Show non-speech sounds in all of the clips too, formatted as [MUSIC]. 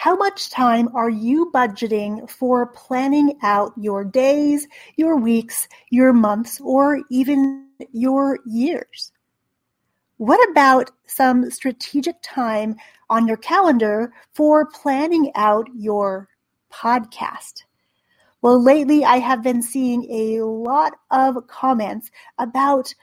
How much time are you budgeting for planning out your days, your weeks, your months, or even your years? What about some strategic time on your calendar for planning out your podcast? Well, lately I have been seeing a lot of comments about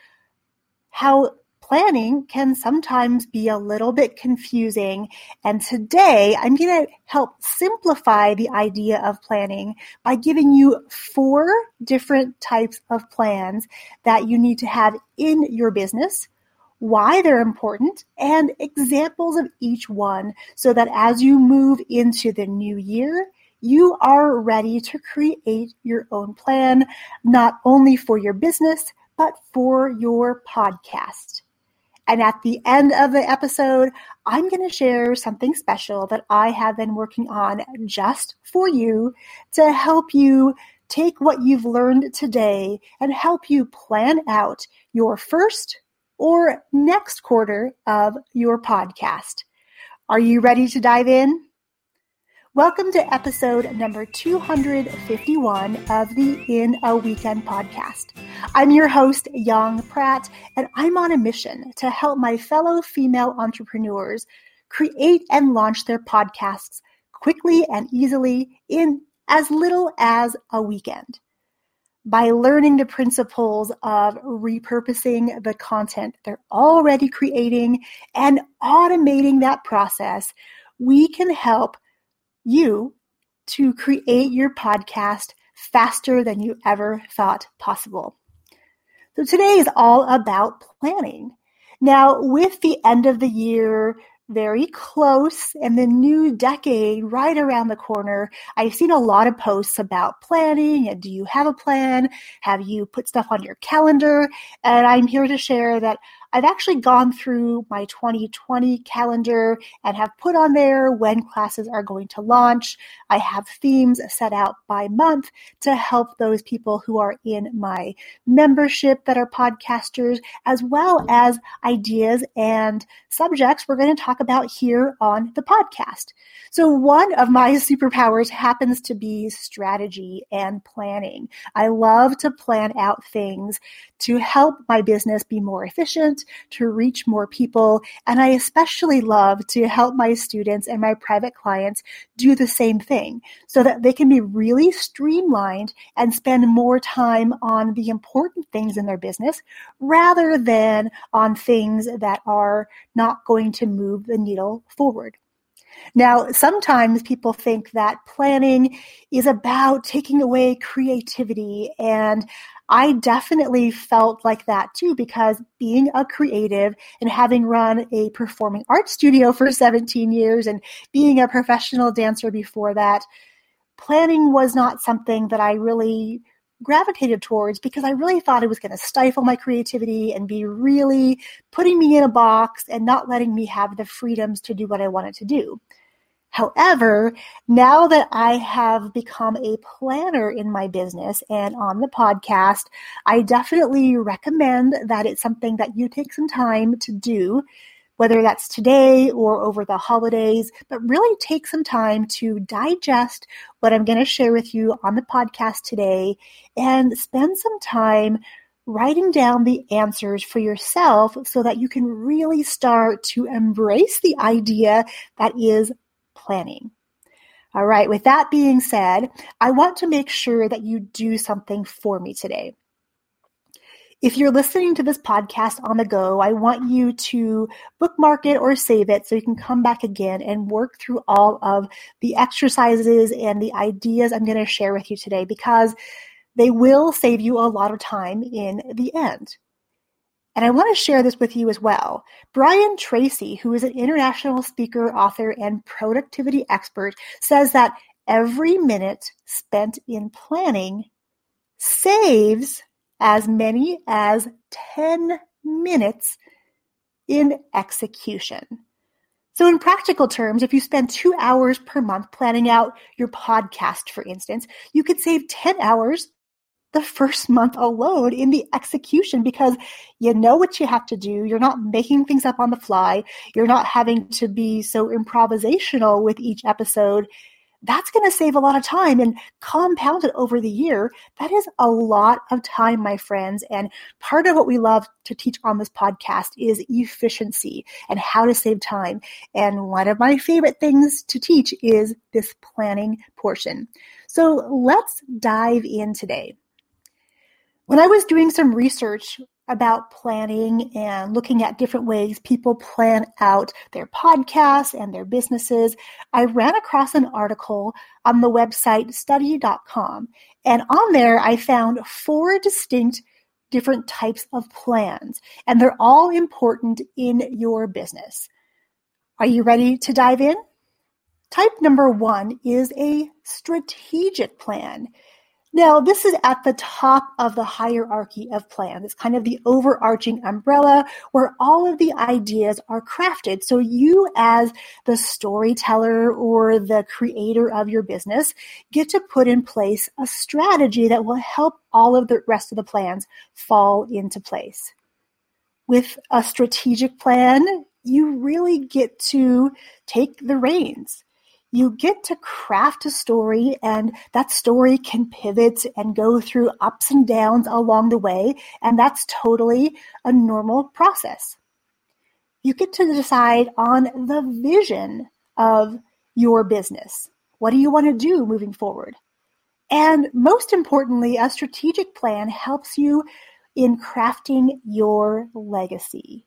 how planning can sometimes be a little bit confusing. And today I'm going to help simplify the idea of planning by giving you four different types of plans that you need to have in your business why they're important, and examples of each one so that as you move into the new year, you are ready to create your own plan, not only for your business, but for your podcast. And at the end of the episode, I'm going to share something special that I have been working on just for you to help you take what you've learned today and help you plan out your first or next quarter of your podcast. Are you ready to dive in? Welcome to episode number 251 of the In a Weekend podcast. I'm your host, Yong Pratt, and I'm on a mission to help my fellow female entrepreneurs create and launch their podcasts quickly and easily in as little as a weekend. By learning the principles of repurposing the content they're already creating and automating that process, we can help you to create your podcast faster than you ever thought possible. So today is all about planning. Now, with the end of the year very close and the new decade right around the corner, I've seen a lot of posts about planning and do you have a plan? Have you put stuff on your calendar? And I'm here to share that I've actually gone through my 2020 calendar and have put on there when classes are going to launch. I have themes set out by month to help those people who are in my membership that are podcasters, as well as ideas and subjects we're going to talk about here on the podcast. So, one of my [LAUGHS] superpowers happens to be strategy and planning. I love to plan out things to help my business be more efficient, to reach more people. And I especially love to help my students and my private clients do the same thing so that they can be really streamlined and spend more time on the important things in their business rather than on things that are not going to move the needle forward. Now, sometimes people think that planning is about taking away creativity. And I definitely felt like that too, because being a creative and having run a performing arts studio [LAUGHS] for 17 years and being a professional dancer before that, planning was not something that I really gravitated towards because I really thought it was going to stifle my creativity and be really putting me in a box and not letting me have the freedoms to do what I wanted to do. However, now that I have become a planner in my business and on the podcast, I definitely recommend that it's something that you take some time to do whether that's today or over the holidays, but really take some time to digest what I'm going to share with you on the podcast today and spend some time writing down the answers for yourself so that you can really start to embrace the idea that is planning. All right, with that being said, I want to make sure that you do something for me today. If you're listening to this podcast on the go, I want you to bookmark it or save it so you can come back again and work through all of the exercises and the ideas I'm going to share with you today because they will save you a lot of time in the end. And I want to share this with you as well. Brian Tracy, who is an international speaker, author, and productivity expert, says that every minute spent in planning saves as many as 10 minutes in execution. So, in practical terms, if you spend two hours per month planning out your podcast, for instance, you could save 10 hours the first month alone in the execution because you know what you have to do. You're not making things up on the fly. You're not having to be so improvisational with each episode that's going to save a lot of time and compound it over the year. That is a lot of time, my friends. And part of what we love to teach on this podcast is efficiency and how to save time. And one of my favorite things to teach is this planning portion. So let's dive in today. When I was doing some research about planning and looking at different ways people plan out their podcasts and their businesses, I ran across an article on the website study.com. And on there, I found four distinct different types of plans, and they're all important in your business. Are you ready to dive in? Type number one is a strategic plan. Now, this is at the top of the hierarchy of plans. It's kind of the overarching umbrella where all of the ideas are crafted. So you as the storyteller or the creator of your business get to put in place a strategy that will help all of the rest of the plans fall into place. With a strategic plan, you really get to take the reins you get to craft a story and that story can pivot and go through ups and downs along the way and that's totally a normal process. You get to decide on the vision of your business. What do you want to do moving forward? And most importantly a strategic plan helps you in crafting your legacy.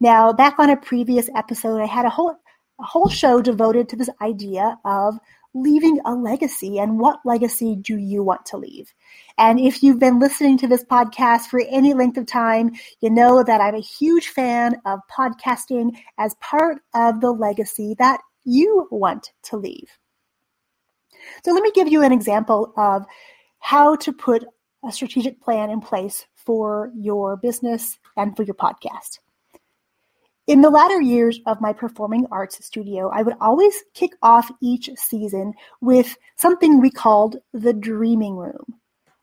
Now, back on a previous episode, I had a whole a whole show devoted to this idea of leaving a legacy and what legacy do you want to leave? And if you've been listening to this podcast for any length of time, you know that I'm a huge fan of podcasting as part of the legacy that you want to leave. So let me give you an example of how to put a strategic plan in place for your business and for your podcast. In the latter years of my performing arts studio, I would always kick off each season with something we called the dreaming room.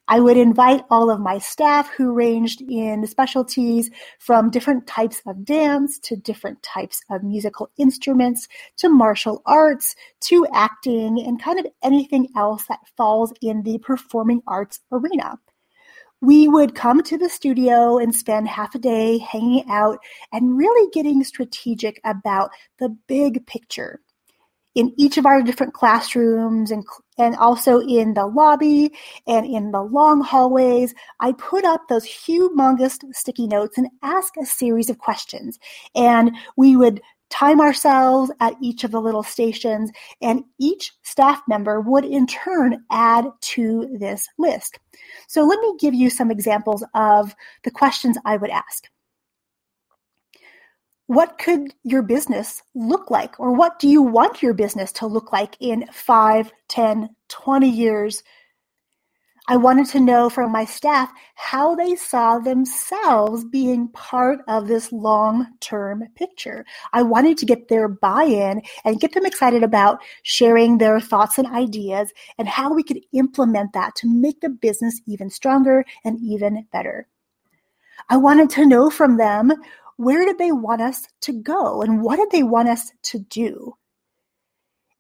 I would invite all of my staff who ranged in specialties from different types of dance to different types of musical instruments to martial arts to acting and kind of anything else that falls in the performing arts arena we would come to the studio and spend half a day hanging out and really getting strategic about the big picture in each of our different classrooms and and also in the lobby and in the long hallways. I put up those humongous sticky notes and ask a series of questions. And we would time ourselves at each of the little stations, and each staff member would in turn add to this list. So let me give you some examples of the questions I would ask. What could your business look like, or what do you want your business to look like in 5, 10, 20 years I wanted to know from my staff how they saw themselves being part of this long term picture. I wanted to get their buy in and get them excited about sharing their thoughts and ideas and how we could implement that to make the business even stronger and even better. I wanted to know from them where did they want us to go and what did they want us to do?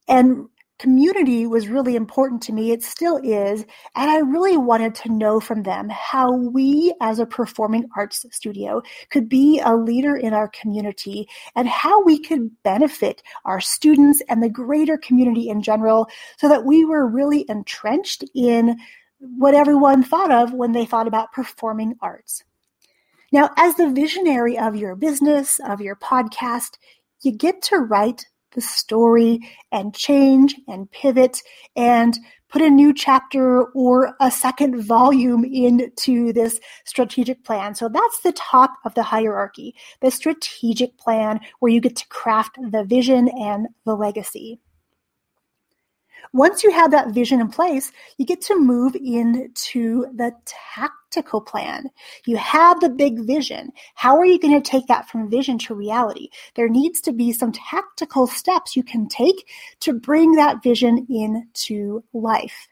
And community was really important to me. It still is. And I really wanted to know from them how we, as a performing arts studio, could be a leader in our community and how we could benefit our students and the greater community in general so that we were really entrenched in what everyone thought of when they thought about performing arts. Now, as the visionary of your business, of your podcast, you get to write the story and change and pivot and put a new chapter or a second volume into this strategic plan. So that's the top of the hierarchy, the strategic plan where you get to craft the vision and the legacy. Once you have that vision in place, you get to move into the tactical plan. You have the big vision. How are you going to take that from vision to reality? There needs to be some tactical steps you can take to bring that vision into life.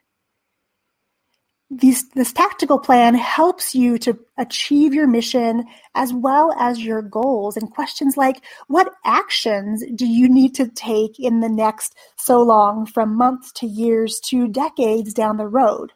These, this tactical plan helps you to achieve your mission as well as your goals and questions like what actions do you need to take in the next so long from months to years to decades down the road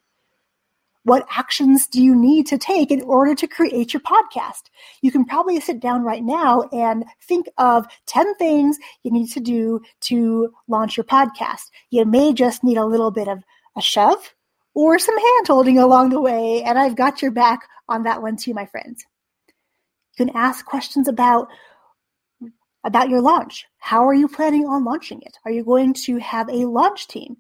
what actions do you need to take in order to create your podcast? You can probably sit down right now and think of 10 things you need to do to launch your podcast. You may just need a little bit of a shove or some hand holding along the way, and I've got your back on that one too, my friends. You can ask questions about about your launch. How are you planning on launching it? Are you going to have a launch team?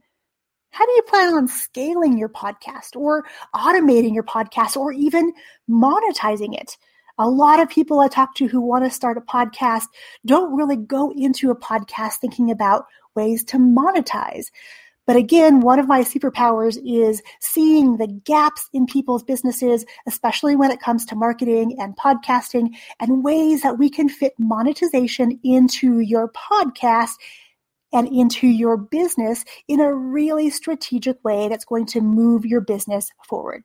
How do you plan on scaling your podcast or automating your podcast or even monetizing it? A lot of people I talk to who want to start a podcast don't really go into a podcast thinking about ways to monetize. But again, one of my superpowers is seeing the gaps in people's businesses, especially when it comes to marketing and podcasting, and ways that we can fit monetization into your podcast and into your business in a really strategic way that's going to move your business forward.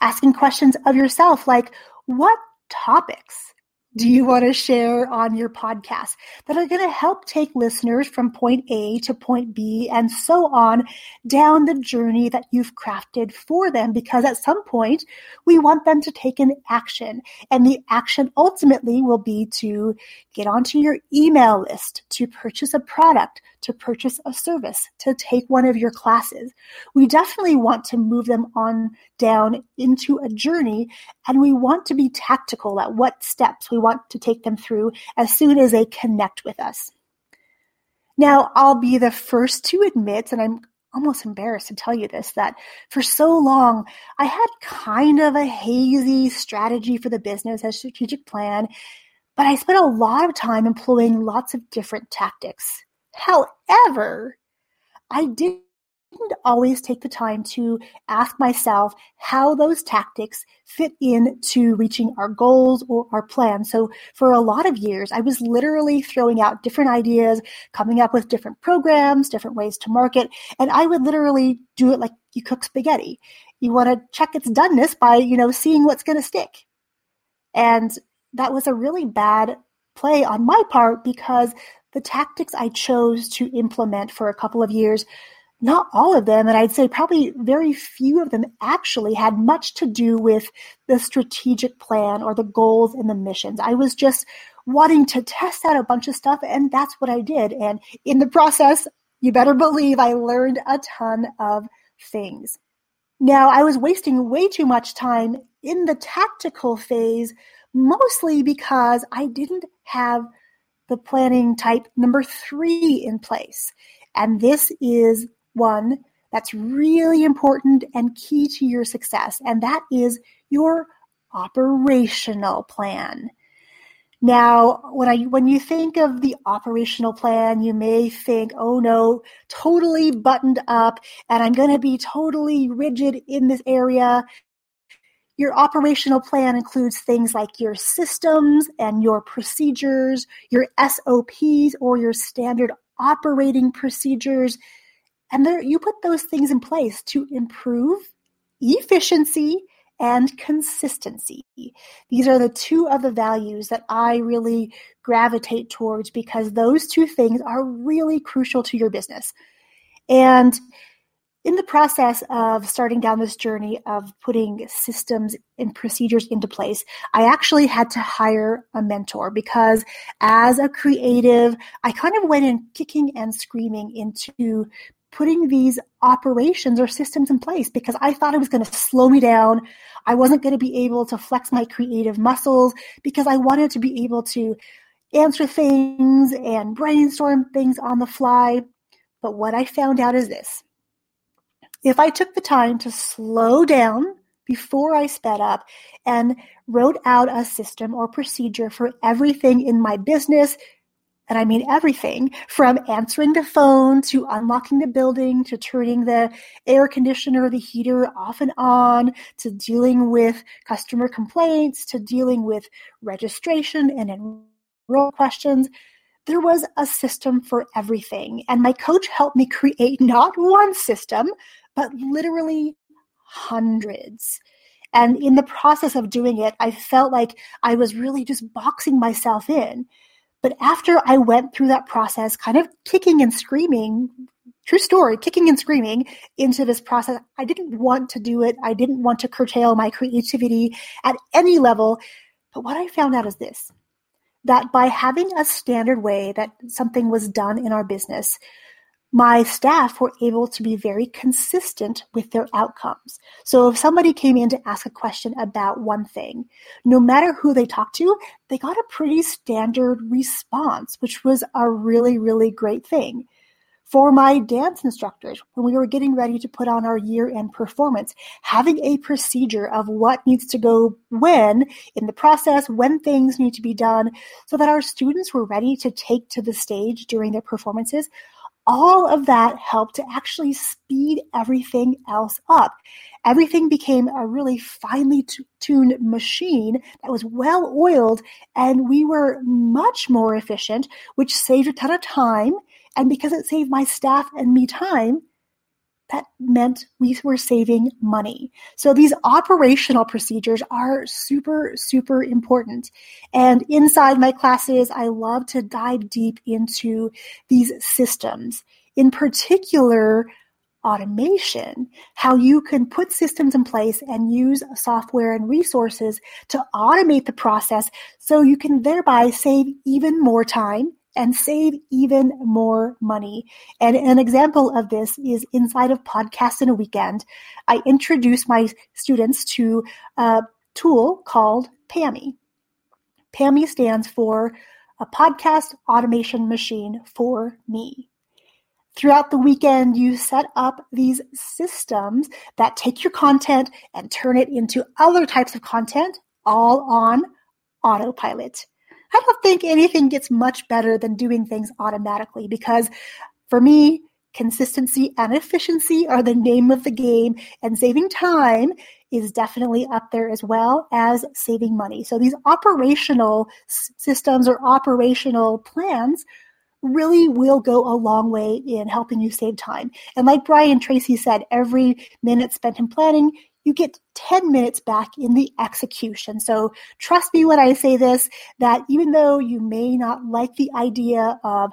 Asking questions of yourself like, what topics do you want to share on your podcast that are going to help take listeners from point A to point B and so on down the journey that you've crafted for them? Because at some point, we want them to take an action. And the action ultimately will be to get onto your email list, to purchase a product, to purchase a service, to take one of your classes. We definitely want to move them on down into a journey and we want to be tactical at what steps we want to take them through as soon as they connect with us. Now, I'll be the first to admit, and I'm almost embarrassed to tell you this, that for so long I had kind of a hazy strategy for the business, a strategic plan, but I spent a lot of time employing lots of different tactics. However, I did didn't always take the time to ask myself how those tactics fit into reaching our goals or our plans. So for a lot of years, I was literally throwing out different ideas, coming up with different programs, different ways to market, and I would literally do it like you cook spaghetti. You want to check its doneness by, you know, seeing what's going to stick. And that was a really bad play on my part because the tactics I chose to implement for a couple of years not all of them, and I'd say probably very few of them actually had much to do with the strategic plan or the goals and the missions. I was just wanting to test out a bunch of stuff, and that's what I did. And in the process, you better believe I learned a ton of things. Now, I was wasting way too much time in the tactical phase, mostly because I didn't have the planning type number three in place. And this is one that's really important and key to your success, and that is your operational plan. Now, when I when you think of the operational plan, you may think, "Oh no, totally buttoned up and I'm going to be totally rigid in this area." Your operational plan includes things like your systems and your procedures, your SOPs or your standard operating procedures, and there, you put those things in place to improve efficiency and consistency. These are the two of the values that I really gravitate towards because those two things are really crucial to your business. And in the process of starting down this journey of putting systems and procedures into place, I actually had to hire a mentor because as a creative, I kind of went in kicking and screaming into putting these operations or systems in place because I thought it was going to slow me down. I wasn't going to be able to flex my creative muscles because I wanted to be able to answer things and brainstorm things on the fly. But what I found out is this if I took the time to slow down before I sped up and wrote out a system or procedure for everything in my business, and I mean everything from answering the phone to unlocking the building to turning the air conditioner, the heater off and on to dealing with customer complaints to dealing with registration and enroll questions. There was a system for everything. And my coach helped me create not one system, but literally hundreds. And in the process of doing it, I felt like I was really just boxing myself in. But after I went through that process, kind of kicking and screaming, true story, kicking and screaming into this process, I didn't want to do it. I didn't want to curtail my creativity at any level. But what I found out is this that by having a standard way that something was done in our business, my staff were able to be very consistent with their outcomes. So if somebody came in to ask a question about one thing, no matter who they talked to, they got a pretty standard response, which was a really, really great thing. For my dance instructors, when we were getting ready to put on our year end performance, having a procedure of what needs to go when in the process, when things need to be done, so that our students were ready to take to the stage during their performances all of that helped to actually speed everything else up. Everything became a really finely t- tuned machine that was well oiled, and we were much more efficient, which saved a ton of time. And because it saved my staff and me time, that meant we were saving money. So these operational procedures are super, super important. And inside my classes, I love to dive deep into these systems. In particular, automation, how you can put systems in place and use software and resources to automate the process so you can thereby save even more time and save even more money. And an example of this is inside of Podcast in a Weekend. I introduce my students to a tool called PAMI. PAMI stands for a podcast automation machine for me. Throughout the weekend, you set up these systems that take your content and turn it into other types of content all on autopilot. I don't think anything gets much better than doing things automatically because for me, consistency and efficiency are the name of the game, and saving time is definitely up there as well as saving money. So these operational systems or operational plans really will go a long way in helping you save time. And like Brian Tracy said, every minute spent in planning, you get 10 minutes back in the execution. So trust me when I say this, that even though you may not like the idea of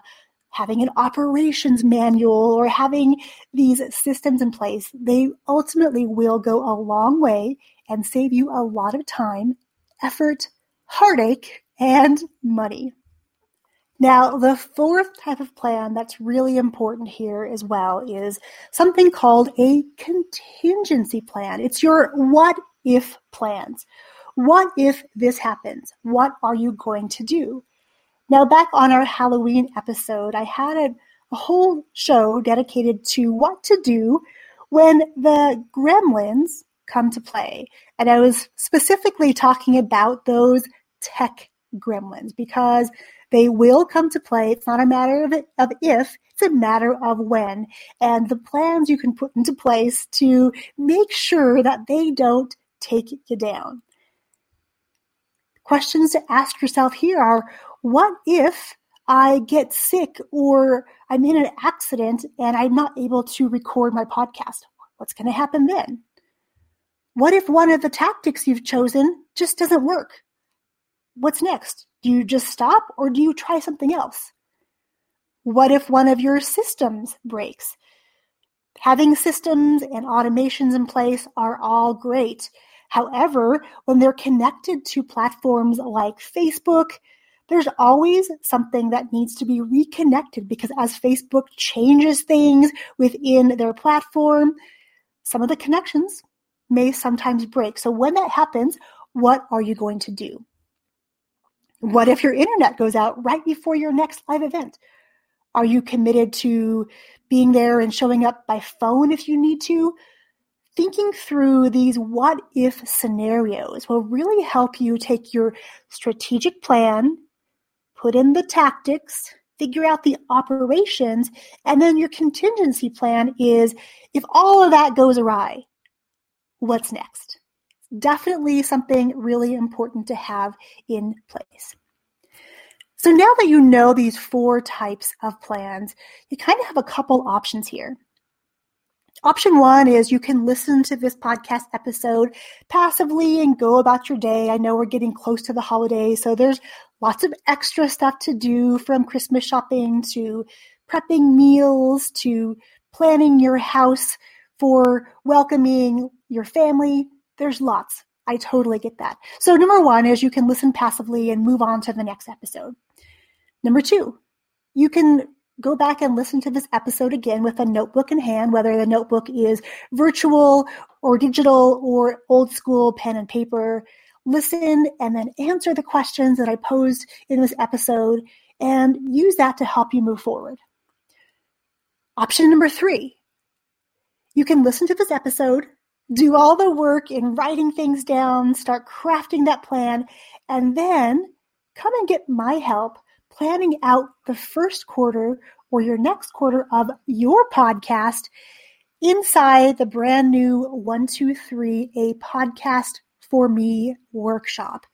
having an operations manual or having these systems in place, they ultimately will go a long way and save you a lot of time, effort, heartache, and money. Now, the fourth type of plan that's really important here as well is something called a contingency plan. It's your what if plans. What if this happens? What are you going to do? Now, back on our Halloween episode, I had a, a whole show dedicated to what to do when the gremlins come to play. And I was specifically talking about those tech gremlins because they will come to play. It's not a matter of, of if, it's a matter of when. And the plans you can put into place to make sure that they don't take you down. Questions to ask yourself here are what if I get sick or I'm in an accident and I'm not able to record my podcast? What's going to happen then? What if one of the tactics you've chosen just doesn't work? What's next? Do you just stop or do you try something else? What if one of your systems breaks? Having systems and automations in place are all great. However, when they're connected to platforms like Facebook, there's always something that needs to be reconnected because as Facebook changes things within their platform, some of the connections may sometimes break. So when that happens, what are you going to do? What if your internet goes out right before your next live event? Are you committed to being there and showing up by phone if you need to? Thinking through these what if scenarios will really help you take your strategic plan, put in the tactics, figure out the operations, and then your contingency plan is if all of that goes awry, what's next? Definitely something really important to have in place. So now that you know these four types of plans, you kind of have a couple options here. Option one is you can listen to this podcast episode passively and go about your day. I know we're getting close to the holidays, so there's lots of extra stuff to do from Christmas shopping to prepping meals to planning your house for welcoming your family. There's lots. I totally get that. So, number one is you can listen passively and move on to the next episode. Number two, you can go back and listen to this episode again with a notebook in hand, whether the notebook is virtual or digital or old school pen and paper. Listen and then answer the questions that I posed in this episode and use that to help you move forward. Option number three you can listen to this episode, do all the work in writing things down, start crafting that plan, and then come and get my help planning out the first quarter or your next quarter of your podcast inside the brand new 123 A Podcast for Me workshop.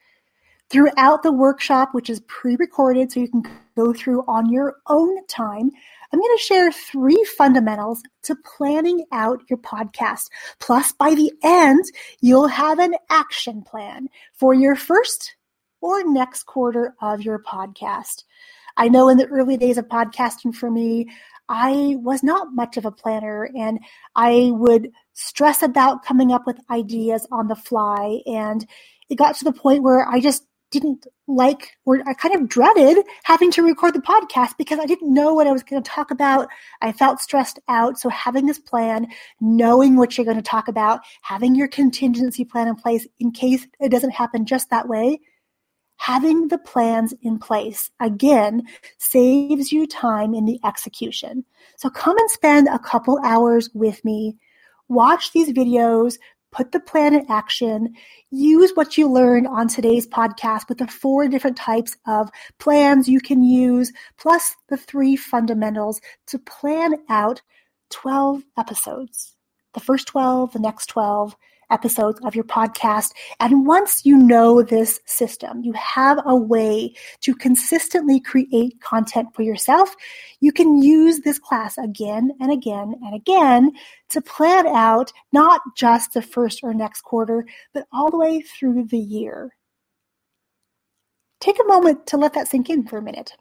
Throughout the workshop, which is pre recorded so you can go through on your own time, I'm going to share three fundamentals to planning out your podcast. Plus, by the end, you'll have an action plan for your first or next quarter of your podcast. I know in the early days of podcasting for me, I was not much of a planner and I would stress about coming up with ideas on the fly. And it got to the point where I just didn't like or I kind of dreaded having to record the podcast because I didn't know what I was going to talk about. I felt stressed out. So having this plan, knowing what you're going to talk about, having your contingency plan in place in case it doesn't happen just that way, having the plans in place again saves you time in the execution. So come and spend a couple hours with me. Watch these videos, put the plan in action, use what you learned on today's podcast with the four different types of plans you can use, plus the three fundamentals to plan out 12 episodes. The first 12, the next 12, episodes of your podcast. And once you know this system, you have a way to consistently create content for yourself. You can use this class again and again and again to plan out not just the first or next quarter, but all the way through the year. Take a moment to let that sink in for a minute.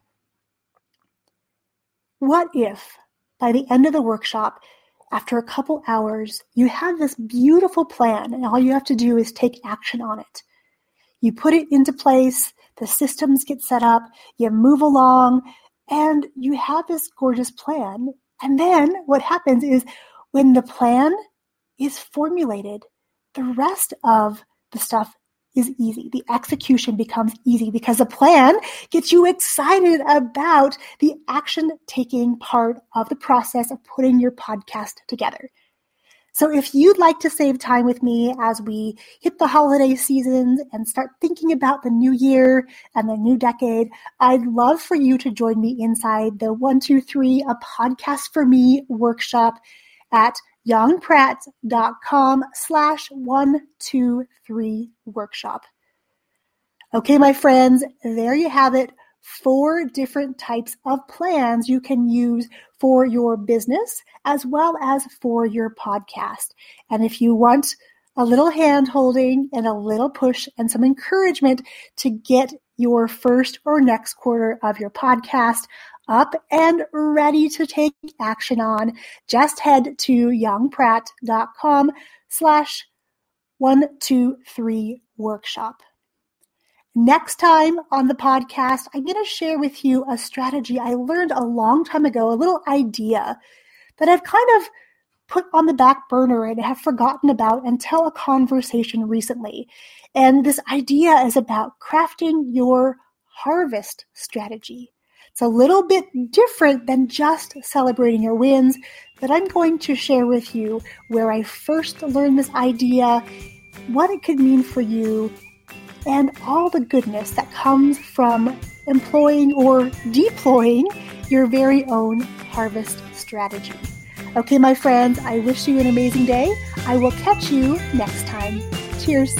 What if by the end of the workshop, after a couple hours, you have this beautiful plan, and all you have to do is take action on it. You put it into place, the systems get set up, you move along, and you have this gorgeous plan. And then what happens is when the plan is formulated, the rest of the stuff is easy. The execution becomes easy because the plan gets you excited about the action taking part of the process of putting your podcast together. So if you'd like to save time with me as we hit the holiday seasons and start thinking about the new year and the new decade, I'd love for you to join me inside the 123 A Podcast for Me workshop at yongpratt.com slash 123 workshop. Okay, my friends, there you have it. Four different types of plans you can use for your business as well as for your podcast. And if you want a little hand holding and a little push and some encouragement to get your first or next quarter of your podcast up and ready to take action on, just head to yongpratt.com slash 123 workshop. Next time on the podcast, I'm going to share with you a strategy I learned a long time ago, a little idea that I've kind of put on the back burner and have forgotten about until a conversation recently. And this idea is about crafting your harvest strategy. It's a little bit different than just celebrating your wins, but I'm going to share with you where I first learned this idea, what it could mean for you, and all the goodness that comes from employing or deploying your very own harvest strategy. Okay, my friends, I wish you an amazing day. I will catch you next time. Cheers.